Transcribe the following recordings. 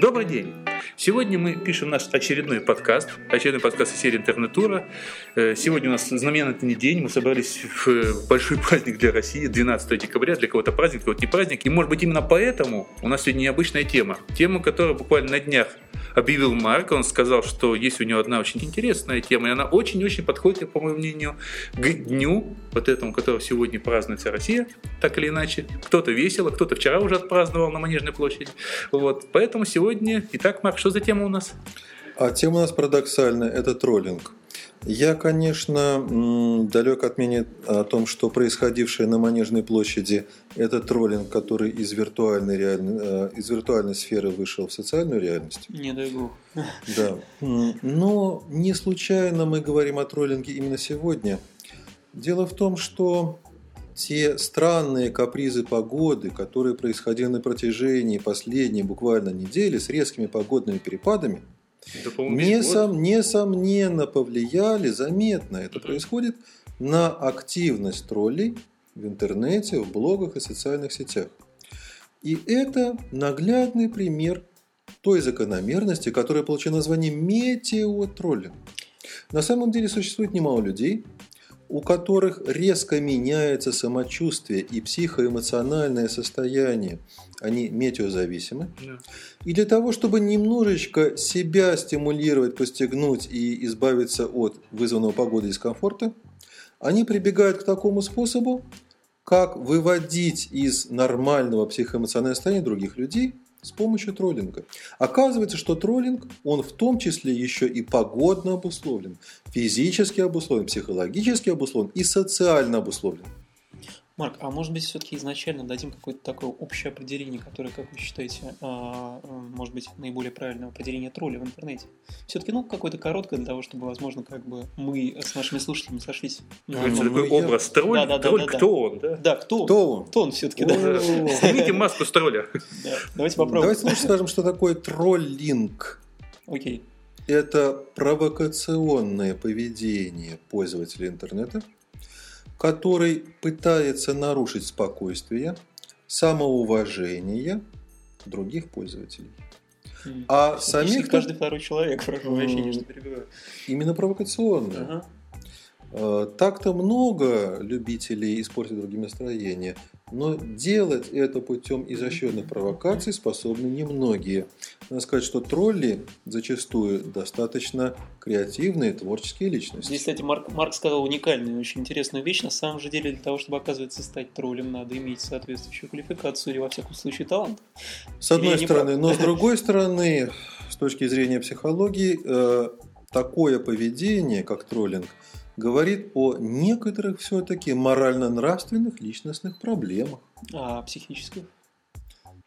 Добрый день! Сегодня мы пишем наш очередной подкаст, очередной подкаст из серии Интернетура. Э, сегодня у нас знаменательный день, мы собрались в большой праздник для России, 12 декабря, для кого-то праздник, для кого-то не праздник. И может быть именно поэтому у нас сегодня необычная тема. Тема, которая буквально на днях объявил Марк. Он сказал, что есть у него одна очень интересная тема, и она очень-очень подходит, по моему мнению, к дню, вот этому, который сегодня празднуется Россия, так или иначе. Кто-то весело, кто-то вчера уже отпраздновал на Манежной площади. Вот. Поэтому сегодня... Итак, Марк, что за тема у нас? А тема у нас парадоксальная – это троллинг. Я, конечно, далек от мнения о том, что происходившее на Манежной площади – это троллинг, который из виртуальной, реальной, э, из виртуальной сферы вышел в социальную реальность. Не дай бог. Да. Но не случайно мы говорим о троллинге именно сегодня. Дело в том, что те странные капризы погоды, которые происходили на протяжении последней буквально недели с резкими погодными перепадами – Несом, несомненно повлияли заметно. Это происходит на активность троллей в интернете, в блогах и социальных сетях. И это наглядный пример той закономерности, которая получила название метеотроллинг. На самом деле существует немало людей, у которых резко меняется самочувствие и психоэмоциональное состояние, они метеозависимы. Да. И для того, чтобы немножечко себя стимулировать, постигнуть и избавиться от вызванного погодой дискомфорта, они прибегают к такому способу, как выводить из нормального психоэмоционального состояния других людей – с помощью троллинга. Оказывается, что троллинг, он в том числе еще и погодно обусловлен, физически обусловлен, психологически обусловлен и социально обусловлен. Марк, а может быть, все-таки изначально дадим какое-то такое общее определение, которое, как вы считаете, а, а, может быть, наиболее правильное определение тролля в интернете? Все-таки, ну, какое-то короткое для того, чтобы, возможно, как бы мы с нашими слушателями сошлись. Ну, ну, такой я... образ тролль, да, да, тролль да, да, кто он, да? Да, кто, кто он? Кто он все-таки, да. Снимите маску с тролля. Давайте попробуем. Давайте лучше скажем, что такое троллинг. Окей. Это провокационное поведение пользователей интернета – который пытается нарушить спокойствие, самоуважение других пользователей. А самих каждый второй человек, прошу прощения, что перебиваю. Именно провокационно. Ага. Э, так-то много любителей испортить другим настроение, но делать это путем изощренных провокаций способны немногие. Надо сказать, что тролли зачастую достаточно креативные, творческие личности. Здесь, кстати, Марк, Марк сказал уникальную, очень интересную вещь. На самом же деле, для того, чтобы, оказывается, стать троллем, надо иметь соответствующую квалификацию или, во всяком случае, талант. С одной или стороны, но с другой стороны, с точки зрения психологии, э, такое поведение, как троллинг – говорит о некоторых все-таки морально-нравственных личностных проблемах. А психических?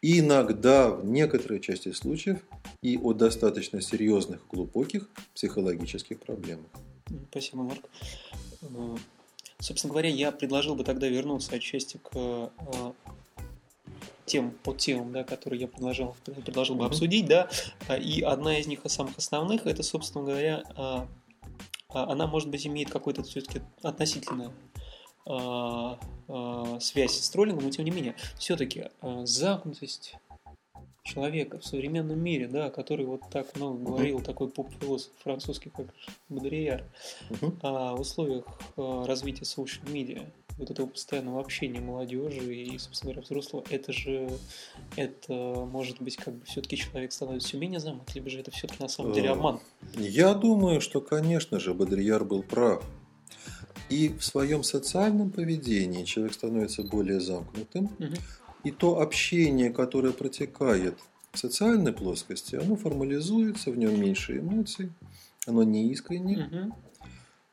иногда, в некоторой части случаев, и о достаточно серьезных, глубоких психологических проблемах. Спасибо, Марк. Э, собственно говоря, я предложил бы тогда вернуться отчасти к э, тем, по темам, да, которые я предложил, предложил бы обсудить, да, и одна из них, самых основных, это, собственно говоря, а, она, может быть, имеет какую-то все-таки относительно а, а, связь с троллингом, но тем не менее, все-таки замкнутость человека в современном мире, да, который вот так много говорил, такой поп-философ французский, как Бодрияр, а в условиях развития social media, вот этого постоянного общения молодежи и, собственно говоря, взрослого, это же, это может быть как бы все-таки человек становится все менее замкнут, либо же это все-таки на самом деле э, обман? Я думаю, что, конечно же, Бодрияр был прав. И в своем социальном поведении человек становится более замкнутым, угу. и то общение, которое протекает в социальной плоскости, оно формализуется, в нем меньше эмоций, оно неискренне. Угу.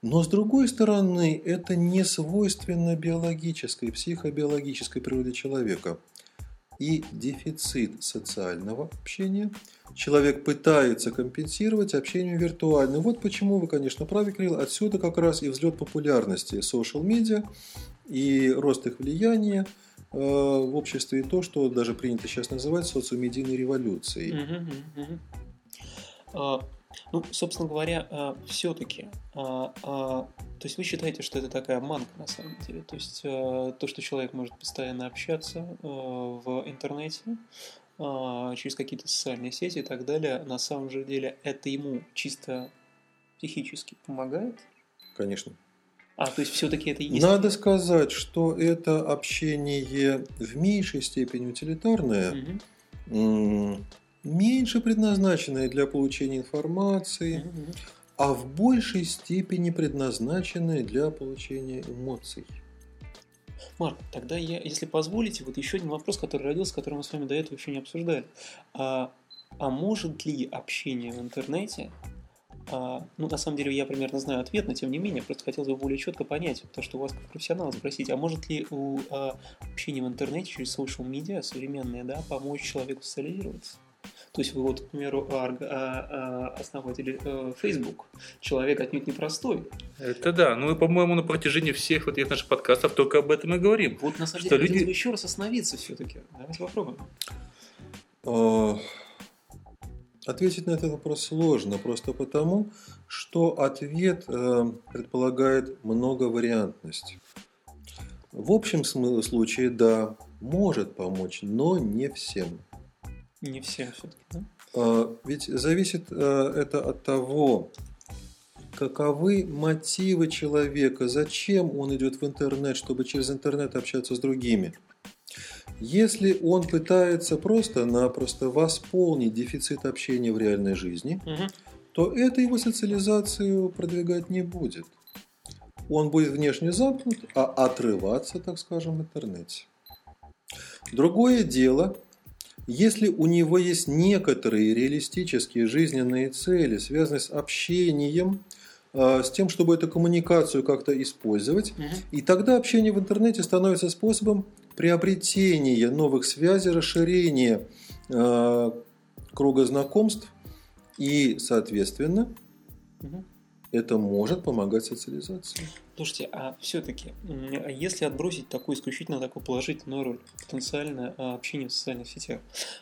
Но с другой стороны, это не свойственно биологической, психобиологической природе человека. И дефицит социального общения человек пытается компенсировать общением виртуальным. Вот почему вы, конечно, правы, Кирилл. Отсюда как раз и взлет популярности social медиа и рост их влияния э, в обществе и то, что даже принято сейчас называть социомедийной революцией. Ну, собственно говоря, а, все-таки, а, а, то есть вы считаете, что это такая обманка на самом деле? То есть то, что человек может постоянно общаться в интернете, через какие-то социальные сети и так далее, на самом же деле это ему чисто психически помогает? Конечно. А, то есть все-таки это есть? Надо сказать, что это общение в меньшей степени утилитарное, Мгм. Меньше предназначенное для получения информации, а в большей степени предназначенное для получения эмоций. Марк, тогда я, если позволите, вот еще один вопрос, который родился, который мы с вами до этого еще не обсуждали. А, а может ли общение в интернете, а, ну, на самом деле, я примерно знаю ответ, но тем не менее, просто хотелось бы более четко понять, то, что у вас как профессионала спросить, а может ли у а, общения в интернете через social media современные, да, помочь человеку социализироваться? То есть вы вот, к примеру, арг- а, а, основатель э, Facebook, человек отнюдь непростой. Это да. Ну и, по-моему, на протяжении всех вот этих наших подкастов только об этом и говорим. Вот на самом Что деле, люди- еще раз остановиться все-таки. Давайте попробуем. А, Ответить на этот вопрос сложно, просто потому, что ответ э, предполагает многовариантность. В общем случае, да, может помочь, но не всем. Не все все-таки, да? А, Ведь зависит э, это от того, каковы мотивы человека, зачем он идет в интернет, чтобы через интернет общаться с другими. Если он пытается просто-напросто восполнить дефицит общения в реальной жизни, Мгм. то это его социализацию продвигать не будет. Он будет внешне замкнут, а отрываться, так скажем, в интернете. Другое дело, если у него есть некоторые реалистические жизненные цели, связанные с общением, э, с тем, чтобы эту коммуникацию как-то использовать, Мгм. и тогда общение в интернете становится способом приобретения новых связей, расширения э, круга знакомств, и, соответственно, Мгм. Это может помогать социализации. Слушайте, а все-таки, если отбросить такую исключительно такую положительную роль, потенциальное а, общение в социальных сетях,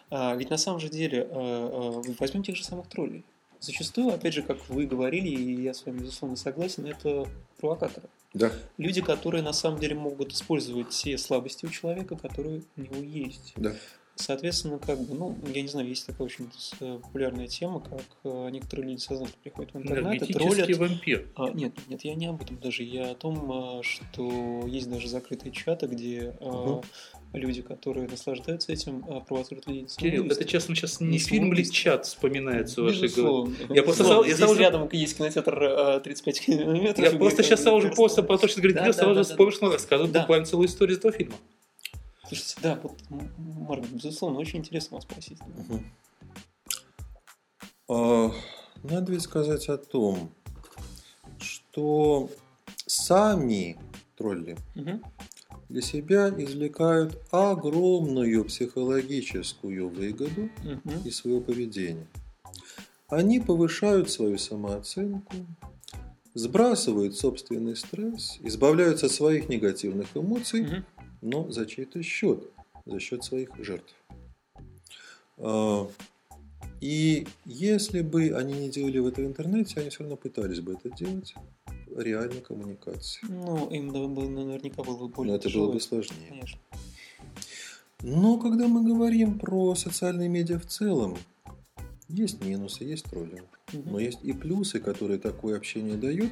а, ведь на самом же деле, а, а, возьмем тех же самых троллей. Зачастую, опять же, как вы говорили, и я с вами, безусловно, согласен, это провокаторы. Да. Люди, которые на самом деле могут использовать те слабости у человека, которые у него есть. Да. Соответственно, как бы, ну, я не знаю, есть такая очень э, популярная тема, как э, некоторые люди сознательно приходят в интернет и троллят. вампир. А, нет, нет, я не об этом даже. Я о том, а, что есть даже закрытые чаты, где Мгм. люди, которые наслаждаются этим, а, провоцируют людей Кирилл, это честно сейчас не Не фильм или чат вспоминается в вашей голове? Я просто сразу- я же- рядом есть кинотеатр а, 35 километров. Я просто сейчас бы сразу же просто- просто про то, что говорит Да, да, сразу да, рассказывает Да. буквально целую историю из этого фильма. Слушайте, да, вот, Марк, безусловно, очень интересно вас спросить. Мгм. А, Надо ведь сказать о том, что сами тролли Мгм. для себя извлекают огромную психологическую выгоду Мгм. из своего поведения. Они повышают свою самооценку, сбрасывают собственный стресс, избавляются от своих негативных эмоций, Мгм. Но за чей-то счет, за счет своих жертв. А, И если бы они не делали в это в интернете, они все равно пытались бы это делать в реальной коммуникации. Ну, им да, бы наверняка было бы более Но это было тяжело. бы сложнее. Конечно. Но когда мы говорим про социальные медиа в целом, есть минусы, есть троллинг. Мгм. Но есть и плюсы, которые такое общение дают.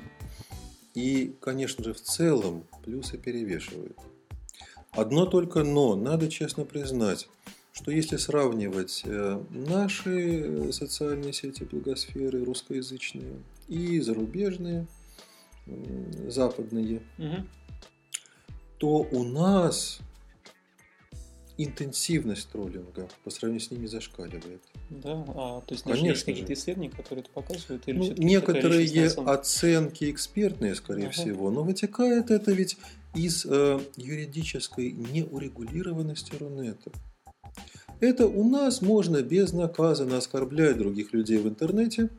И, конечно же, в целом плюсы перевешивают. Одно только но, надо честно признать, что если сравнивать э, наши э, социальные сети благосферы, русскоязычные, и зарубежные, западные, Мгм. то у нас интенсивность троллинга по сравнению с ними зашкаливает. Да, а, то есть Конечно есть какие-то исследования, которые это показывают? Или Ну, некоторые оценки экспертные, скорее Ага. всего, но вытекает это ведь из э, юридической неурегулированности Рунета. Это у нас можно безнаказанно оскорблять других людей в интернете,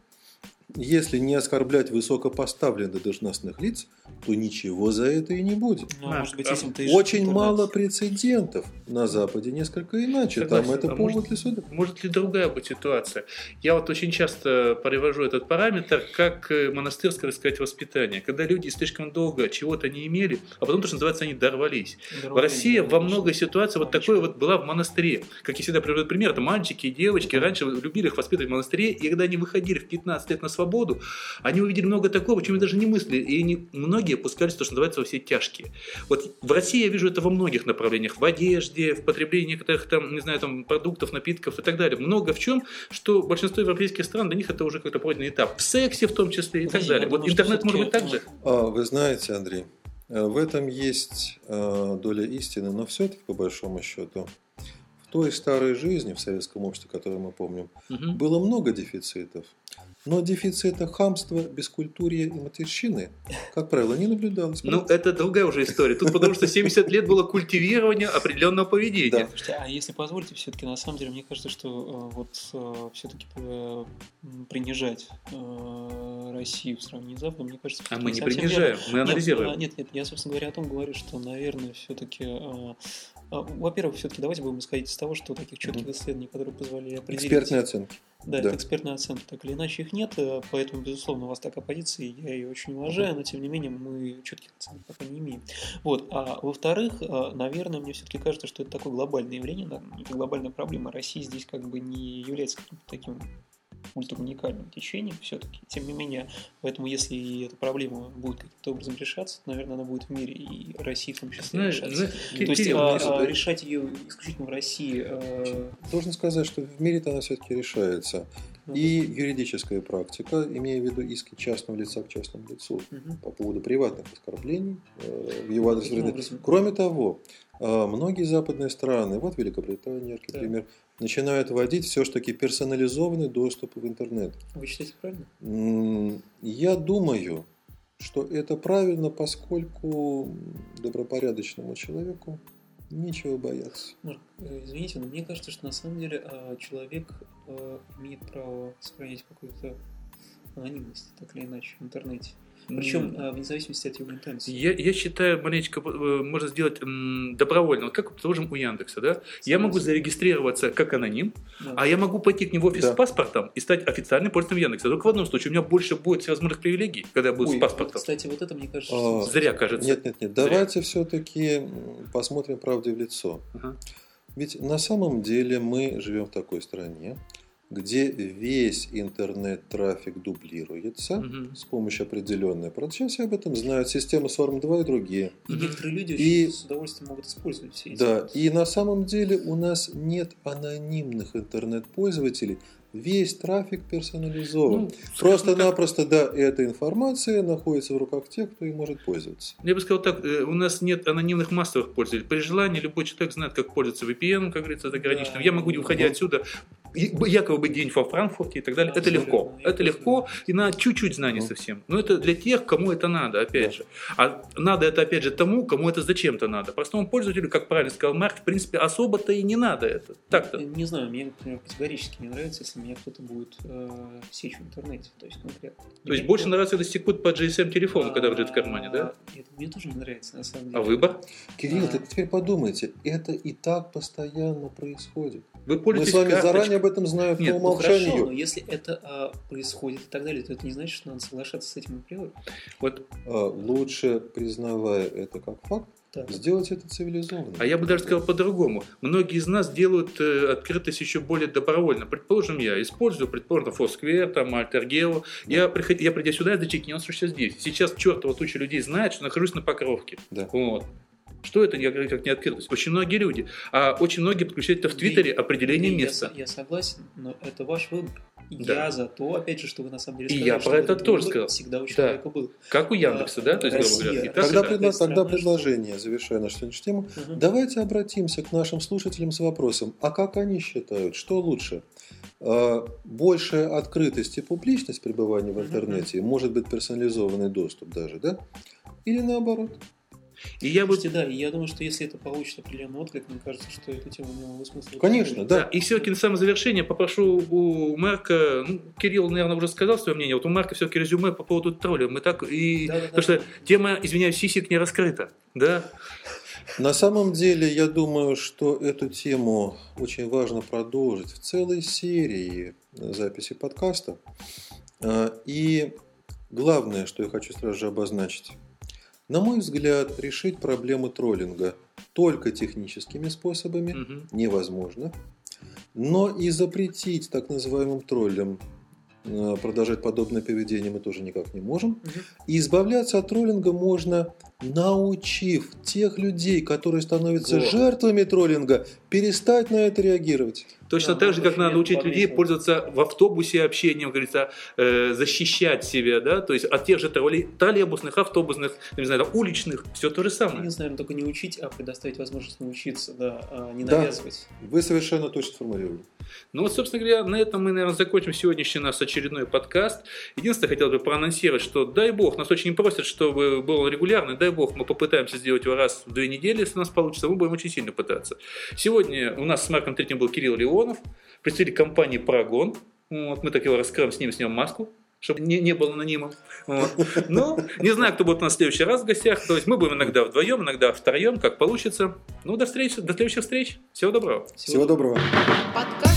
если не оскорблять высокопоставленных должностных лиц, то ничего за это и не будет. Ну, а может быть, этим ты Очень мало прецедентов. На Западе несколько иначе. Согласен. Там это А повод может- для суда. Может ли другая быть ситуация? Я вот очень часто привожу этот параметр как э, монастырское, так сказать, воспитание. Когда люди слишком долго чего-то не имели, а потом, то, что называется, они дорвались. России да, во конечно. много ситуаций вот такое вот была в монастыре. Как я всегда привожу пример, это мальчики и девочки раньше любили их воспитывать в монастыре, и когда они выходили в 15 лет на свободу, они увидели много такого, чем они даже не мыслили, и они, многие опускались, то, что называется, во все тяжкие. Вот в России я вижу это во многих направлениях, в одежде, в потреблении некоторых там, не знаю, там продуктов, напитков и так далее. Много в чем, что большинство европейских стран, для них это уже какой-то пройденный этап. В сексе в том числе и так я далее. Вот думаю, что интернет может быть так же? А, вы знаете, Андрей, э, в этом есть э, доля истины, но все-таки, по большому счету, в той старой жизни в советском обществе, которую мы помним, Мгм. было много дефицитов. Но дефицита хамства, бескультурья и матерщины, как правило, не наблюдалось. Ну, это другая уже история. Тут потому что 70 лет было культивирование определенного поведения. Да. Слушайте, а если позволите, все-таки на самом деле, мне кажется, что э, вот все-таки принижать э, Россию в сравнении с Западом, мне кажется, А мы не принижаем, мы верно. Анализируем. Нет, нет, я, собственно говоря, о том говорю, что, наверное, все-таки, во-первых, все-таки давайте будем исходить из того, что таких четких Мгм. исследований, которые позволяли определить... Экспертные оценки. Да, Да. это экспертная оценка, так или иначе их нет, э, поэтому, безусловно, у вас такая позиция, я ее очень уважаю, но, тем не менее, мы четких оценок пока не имеем. Вот, а во-вторых, э, наверное, мне все-таки кажется, что это такое глобальное явление, да, некая глобальная проблема. Россия здесь как бы не является каким-то таким ультра-уникальным течением все-таки. Тем не менее, поэтому если эта проблема будет каким-то образом решаться, то, наверное, она будет в мире и России в том числе Знаешь, решаться. знаешь, То есть а, а, решать ее исключительно в России э, Должен сказать, что в мире-то она все-таки решается. ну, И юридическая практика, имея в виду иски частного лица к частному лицу мгм. по поводу приватных оскорблений э, в его адрес? Кроме того, э, многие западные страны, вот Великобритания, яркий Да. пример, начинают вводить все-таки персонализованный доступ в интернет. Вы считаете правильно? Я думаю, что это правильно, поскольку добропорядочному человеку нечего бояться. Э, извините, но мне кажется, что на самом деле а, человек э, имеет право сохранять какую-то анонимность, так или иначе, в интернете. Причем а, вне зависимости от его интенции. Я, я считаю, маленечко э, можно сделать м, добровольно. Вот как, предположим, у Яндекса, да? Я могу зарегистрироваться как аноним, Да. а я могу пойти к нему в офис Да. с паспортом и стать официальным пользователем Яндекса. Только в одном случае у меня больше будет всевозможных привилегий, когда я буду Ой, с паспортом. вот, кстати, вот это, мне кажется, А, что- Зря, кажется. Нет, нет, нет. Давайте все-таки посмотрим правде в лицо. Ага. Ведь на самом деле мы живем в такой стране, где весь интернет-трафик дублируется Мгм. с помощью определенной. Правда, сейчас об этом знают системы SORM-2 и другие. И некоторые люди И- с удовольствием могут использовать все эти. Да, и на самом деле у нас нет анонимных интернет-пользователей. Весь трафик персонализован. Ну, скажем так, Просто-напросто, да, эта информация находится в руках тех, кто им может пользоваться. Я бы сказал так, э, у нас нет анонимных массовых пользователей. При желании любой человек знает, как пользоваться VPN, как говорится, заграничным. Да. Я могу, выходя Ну. отсюда, и- якобы быть день во Франкфурте и так далее. Да, это легко. Это легко, и на чуть-чуть знаний Ну. совсем. Но это для тех, кому это надо, опять Да. же. А надо это, опять же, тому, кому это зачем-то надо. Простому пользователю, как правильно сказал Марк, в принципе, особо-то и не надо это. Так-то. Не знаю, мне, например, категорически не нравится, если меня кто-то будет э, сечь в интернете, то есть конкретно. То есть больше нравится, когда секут по GSM телефону, когда А, лежит в кармане, да? Это мне тоже не нравится, на самом деле. А выбор? Кирилл, А. так теперь подумайте, это и так постоянно происходит. Вы Мы пользуетесь с вами заранее об этом знаем Нет, по ну Ну, умолчанию. хорошо, но если это а, происходит и так далее, то это не значит, что надо соглашаться с этим априори. Вот А, Лучше, признавая это как факт, Так. сделать это цивилизованно. А я бы даже сказал по-другому. Многие из нас делают э, открытость еще более добровольно. Предположим, я использую, предположим, Foursquare, там, AlterGeo. Я, приход... я придя сюда, я зачекинился, что здесь. Сейчас чертова туча людей знает, что нахожусь на Покровке. Да. Вот. Что это не- как не открытость? Очень многие люди. А очень многие подключают это в Твиттере определение Я- места. Я, согласен, но это ваш выбор. Да. Я за то, опять же, что вы на самом деле И сказали, я что про это тоже сказал. всегда у Да. человека был. Как у Яндекса, да? То есть, грубо говоря. Россия. И так, и Тогда, так. предла- Такая тогда предложение, завершая нашу сегодняшнюю тему, Мгм. давайте обратимся к нашим слушателям с вопросом, а как они считают, что лучше? А, Большая открытость и публичность пребывания в интернете, может быть персонализованный доступ даже, да? Или наоборот? И я бы... Слушайте, да, и я думаю, что если это получит определенный отклик, мне кажется, что эту тему имело смысл. Конечно, Да, да. и все-таки на самое завершение попрошу у Марка, ну, Кирилл, наверное, уже сказал свое мнение, вот у Марка все-таки резюме по поводу тролля. Мы так и... Да-да-да. Потому что тема, извиняюсь, сисек не раскрыта, да? На самом деле, я думаю, что эту тему очень важно продолжить в целой серии записи подкаста. А, И главное, что я хочу сразу же обозначить. На мой взгляд, решить проблему троллинга только техническими способами Мгм. невозможно. Но и запретить так называемым троллям продолжать подобное поведение мы тоже никак не можем. Мгм. И избавляться от троллинга можно, научив тех людей, которые становятся Вот. жертвами троллинга, перестать на это реагировать. Точно Да, так же, как надо учить людей пользоваться в автобусе общением, говорится, э, защищать себя, да, то есть от тех же троллей, троллейбусных, автобусных, не знаю, там, уличных, все то же самое. Единственное, наверное, только не учить, а предоставить возможность научиться, да, а не Да. навязывать. Вы совершенно точно сформулировали. Ну вот, собственно говоря, на этом мы, наверное, закончим сегодняшний наш очередной подкаст. Единственное, хотел бы проанонсировать, что дай бог, нас очень просят, чтобы был регулярный, дай бог, мы попытаемся сделать его раз в две недели, если у нас получится, мы будем очень сильно пытаться. Сегодня у нас с Марком Третьим был Кирилл Леонов, представитель компании Парагон. Вот, мы так его раскроем, с ним снимем маску чтобы не, не был анонимом. Вот. Ну, не знаю, кто будет у нас в следующий раз в гостях. То есть мы будем иногда вдвоем, иногда втроем, как получится. Ну, до встречи, до следующих встреч. Всего доброго. Всего доброго. Подкаст